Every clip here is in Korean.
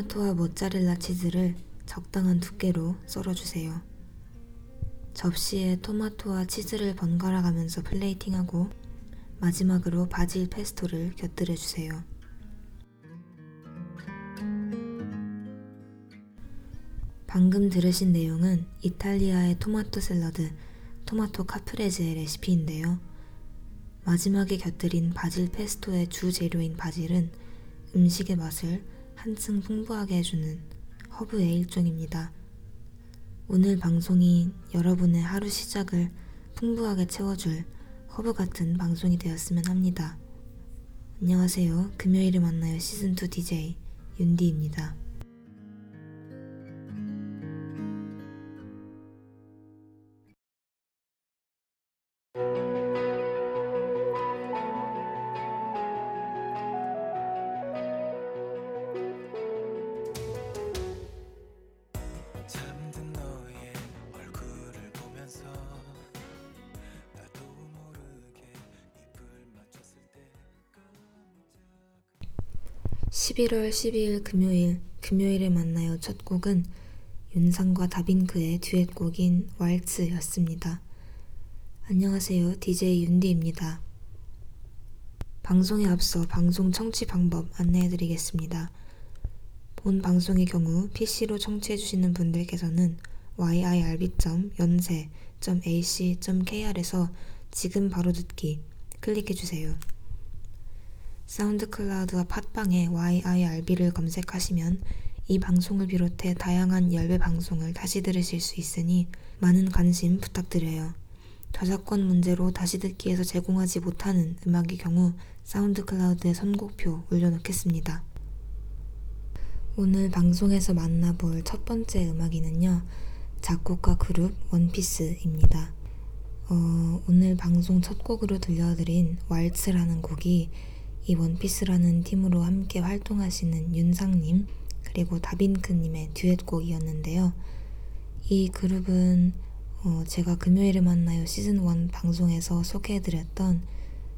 토마토와 모짜렐라 치즈를 적당한 두께로 썰어주세요. 접시에 토마토와 치즈를 번갈아 가면서 플레이팅하고 마지막으로 바질 페스토를 곁들여 주세요. 방금 들으신 내용은 이탈리아의 토마토 샐러드, 토마토 카프레제의 레시피인데요. 마지막에 곁들인 바질 페스토의 주 재료인 바질은 음식의 맛을 한층 풍부하게 해주는 허브의 일종입니다. 오늘 방송이 여러분의 하루 시작을 풍부하게 채워줄 허브 같은 방송이 되었으면 합니다. 안녕하세요. 금요일에 만나요 시즌2 DJ 윤디입니다. 11월 12일 금요일, 금요일에 만나요 첫 곡은 윤상과 다빈크의 듀엣곡인 왈츠였습니다. 안녕하세요. DJ 윤디입니다. 방송에 앞서 방송 청취 방법 안내해 드리겠습니다. 본 방송의 경우 PC로 청취해 주시는 분들께서는 yirb.연세.ac.kr에서 지금 바로 듣기 클릭해 주세요. SoundCloud와 팟빵에 YIRB를 검색하시면 이 방송을 비롯해 다양한 열배 방송을 다시 들으실 수 있으니 많은 관심 부탁드려요. 저작권 문제로 다시 듣기에서 제공하지 못하는 음악의 경우 SoundCloud에 선곡표 올려놓겠습니다. 오늘 방송에서 만나볼 첫 번째 음악인은요. 작곡가 그룹 OnePiece입니다. 어, 오늘 방송 첫 곡으로 들려드린 왈츠라는 곡이 이 원피스라는 팀으로 함께 활동하시는 윤상님 그리고 다빈크님의 듀엣곡이었는데요. 이 그룹은 어 제가 금요일에 만나요 시즌1 방송에서 소개해드렸던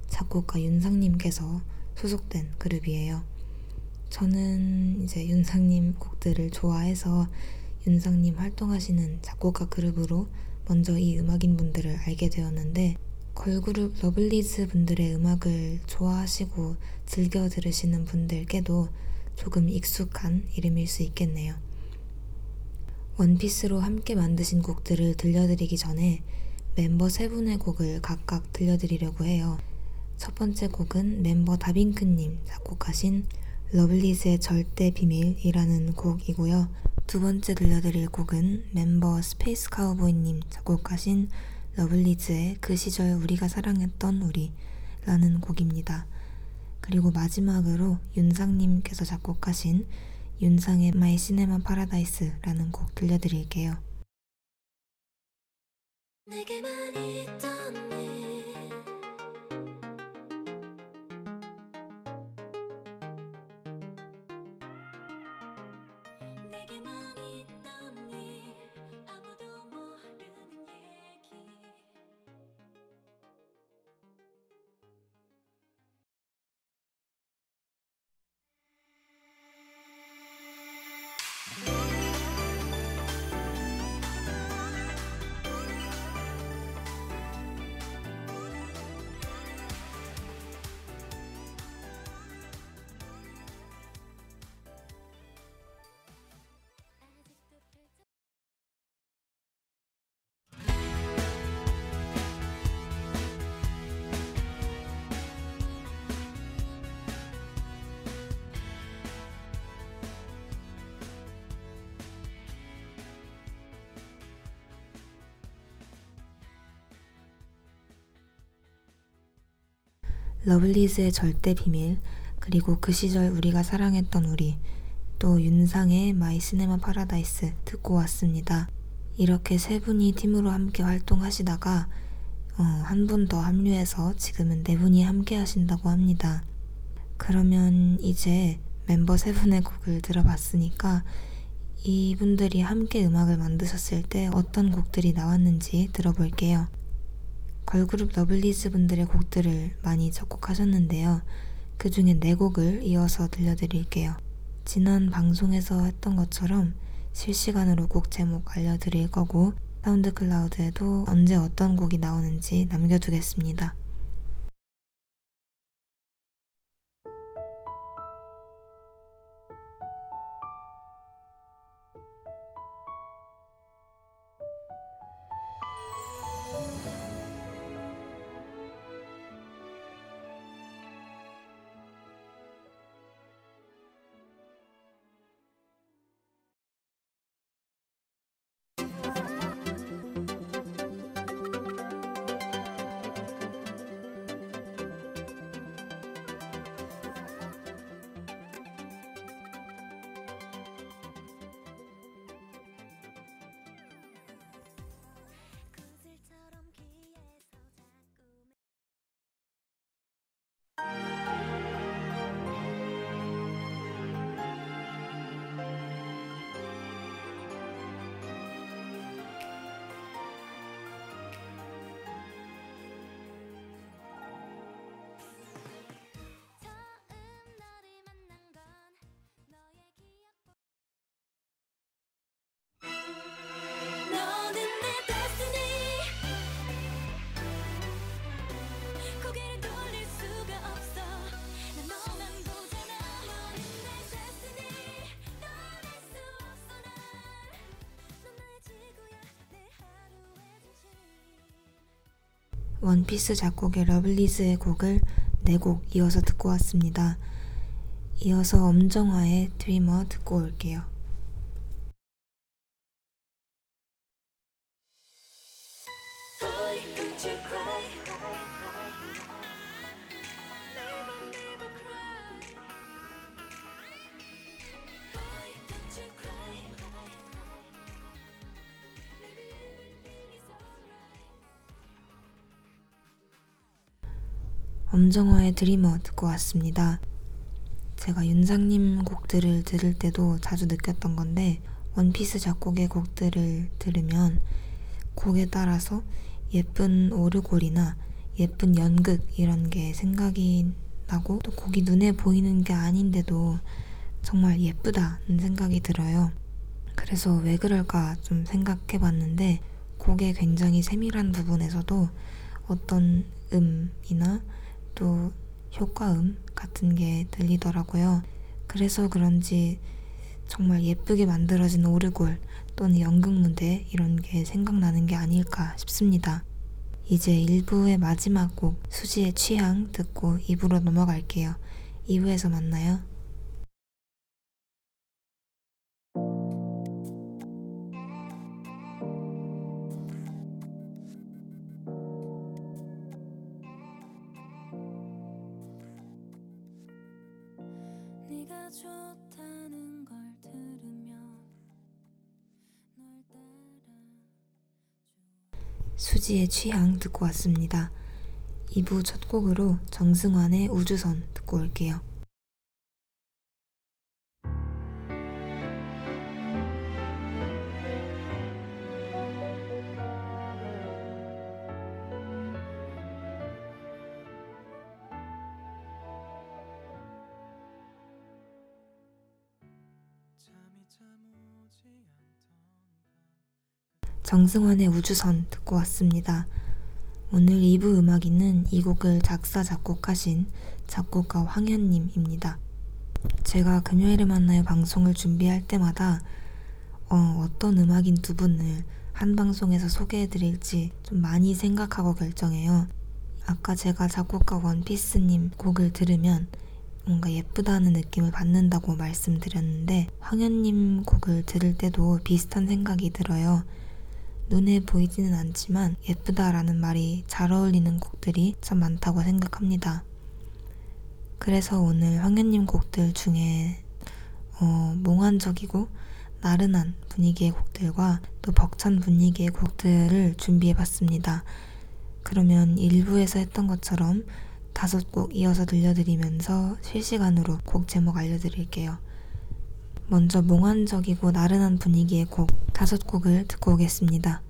작곡가 윤상님께서 소속된 그룹이에요. 저는 이제 윤상님 곡들을 좋아해서 윤상님 활동하시는 작곡가 그룹으로 먼저 이 음악인 분들을 알게 되었는데 걸그룹 러블리즈 분들의 음악을 좋아하시고 즐겨 들으시는 분들께도 조금 익숙한 이름일 수 있겠네요. OnePiece로 함께 만드신 곡들을 들려드리기 전에 멤버 세 분의 곡을 각각 들려드리려고 해요. 첫 번째 곡은 멤버 다빈크님 작곡하신 러블리즈의 절대 비밀이라는 곡이고요. 두 번째 들려드릴 곡은 멤버 Space Cowboy님 작곡하신 러블리즈의 그 시절 우리가 사랑했던 우리 라는 곡입니다. 그리고 마지막으로 윤상님께서 작곡하신 윤상의 My Cinema Paradise 라는 곡 들려드릴게요. 러블리즈의 절대 비밀, 그리고 그 시절 우리가 사랑했던 우리, 또 윤상의 My Cinema Paradise 듣고 왔습니다. 이렇게 세 분이 팀으로 함께 활동하시다가 어, 한 분 더 합류해서 지금은 네 분이 함께 하신다고 합니다. 그러면 이제 멤버 세 분의 곡을 들어봤으니까 이분들이 함께 음악을 만드셨을 때 어떤 곡들이 나왔는지 들어볼게요. 걸그룹 러블리즈 분들의 곡들을 많이 작곡하셨는데요. 그 중에 네 곡을 이어서 들려드릴게요. 지난 방송에서 했던 것처럼 실시간으로 곡 제목 알려드릴 거고 SoundCloud에도 언제 어떤 곡이 나오는지 남겨두겠습니다. 원피스 작곡의 러블리즈의 곡을 네 곡 이어서 듣고 왔습니다. 이어서 엄정화의 드리머 듣고 올게요. 엄정화의 드리머 듣고 왔습니다. 제가 윤상님 곡들을 들을 때도 자주 느꼈던 건데 원피스 작곡의 곡들을 들으면 곡에 따라서 예쁜 오르골이나 예쁜 연극 이런 게 생각이 나고 또 곡이 눈에 보이는 게 아닌데도 정말 예쁘다는 생각이 들어요. 그래서 왜 그럴까 좀 생각해 봤는데 곡의 굉장히 세밀한 부분에서도 어떤 음이나 또 효과음 같은 게 들리더라고요. 그래서 그런지 정말 예쁘게 만들어진 오르골 또는 연극 무대 이런 게 생각나는 게 아닐까 싶습니다. 이제 1부의 마지막 곡 수지의 취향 듣고 2부로 넘어갈게요. 2부에서 만나요. 수지의 취향 듣고 왔습니다. 2부 첫 곡으로 정승환의 우주선 듣고 올게요. 정승환의 우주선 듣고 왔습니다. 오늘 2부 음악인은 이 곡을 작사, 작곡하신 작곡가 황현님입니다. 제가 금요일에 만나요 방송을 준비할 때마다 어, 어떤 음악인 두 분을 한 방송에서 소개해드릴지 좀 많이 생각하고 결정해요. 아까 제가 작곡가 원피스님 곡을 들으면 뭔가 예쁘다는 느낌을 받는다고 말씀드렸는데 황현님 곡을 들을 때도 비슷한 생각이 들어요. 눈에 보이지는 않지만 예쁘다라는 말이 잘 어울리는 곡들이 참 많다고 생각합니다. 그래서 오늘 황현님 곡들 중에 어, 몽환적이고 나른한 분위기의 곡들과 또 벅찬 분위기의 곡들을 준비해봤습니다. 그러면 1부에서 했던 것처럼 다섯 곡 이어서 들려드리면서 실시간으로 곡 제목 알려드릴게요. 먼저 몽환적이고 나른한 분위기의 곡 다섯 곡을 듣고 오겠습니다.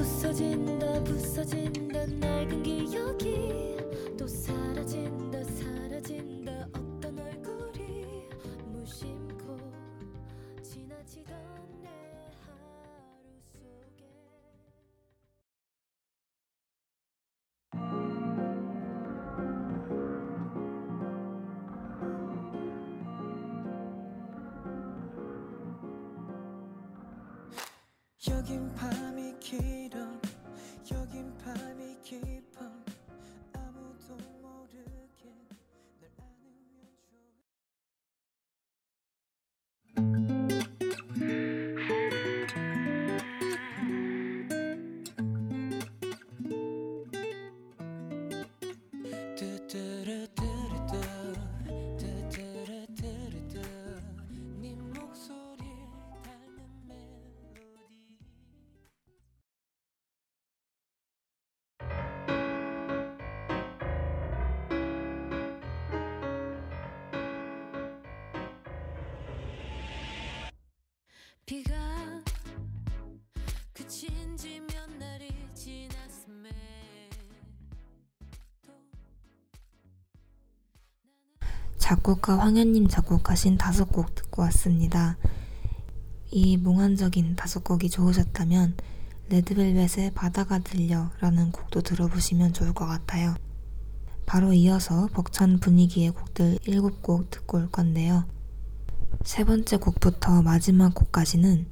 부서진다 부서진다 낡은 기억이 또 사라진다 사라진다. 어떤 얼굴이 무심코 지나치던 내 하루 속에. 여긴 밤 지몇 날이 지났음에 또 작곡가 황현님 작곡하신 다섯 곡 듣고 왔습니다. 이 몽환적인 다섯 곡이 좋으셨다면 레드벨벳의 바다가 들려 라는 곡도 들어보시면 좋을 것 같아요. 바로 이어서 벅찬 분위기의 곡들 일곱 곡 듣고 올 건데요. 세 번째 곡부터 마지막 곡까지는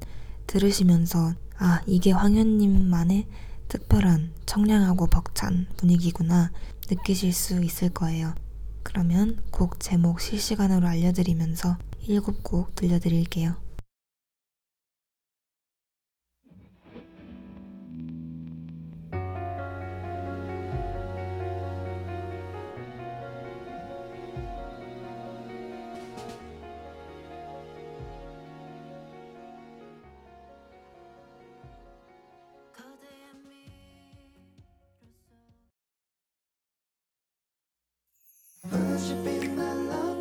들으시면서 아, 이게 황현님만의 특별한 청량하고 벅찬 분위기구나 느끼실 수 있을 거예요. 그러면 곡 제목 실시간으로 알려드리면서 일곱 곡 들려드릴게요. You be my love,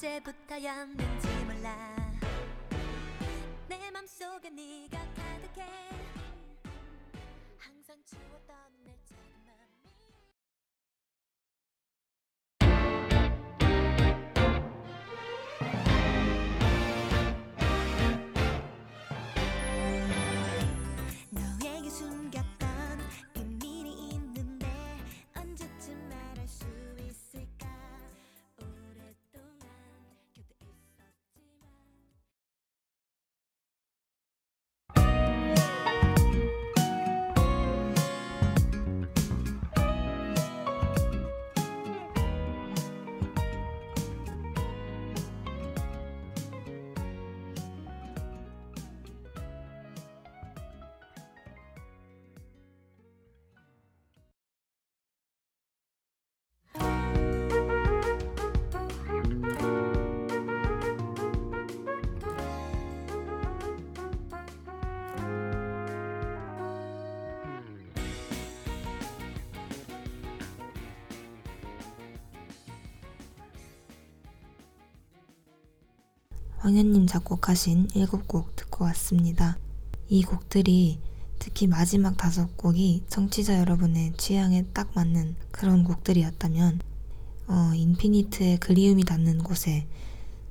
언제부터였는지 몰라. 내 맘속에 네가 가득해. 항상 추웠던 황현님 작곡하신 일곱 곡 듣고 왔습니다. 이 곡들이 특히 마지막 다섯 곡이 청취자 여러분의 취향에 딱 맞는 그런 곡들이었다면 어, 인피니트의 그리움이 닿는 곳에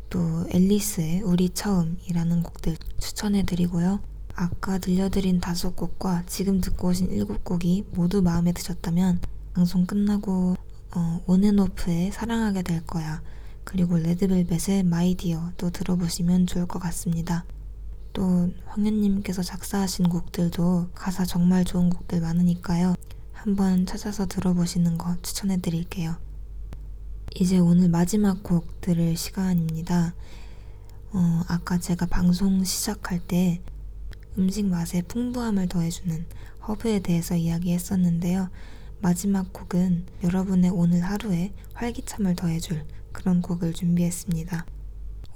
또 앨리스의 우리 처음이라는 곡들 추천해드리고요. 아까 들려드린 다섯 곡과 지금 듣고 오신 일곱 곡이 모두 마음에 드셨다면 방송 끝나고 어, 온앤오프의 사랑하게 될 거야 그리고 레드벨벳의 마이디어도 들어보시면 좋을 것 같습니다. 또 황현님께서 작사하신 곡들도 가사 정말 좋은 곡들 많으니까요. 한번 찾아서 들어보시는 거 추천해 드릴게요. 이제 오늘 마지막 곡 들을 시간입니다. 어, 아까 제가 방송 시작할 때 음식 맛에 풍부함을 더해주는 허브에 대해서 이야기했었는데요. 마지막 곡은 여러분의 오늘 하루에 활기참을 더해줄 그런 곡을 준비했습니다.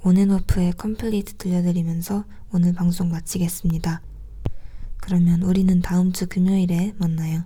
온앤오프의 Complete 들려드리면서 오늘 방송 마치겠습니다. 그러면 우리는 다음 주 금요일에 만나요.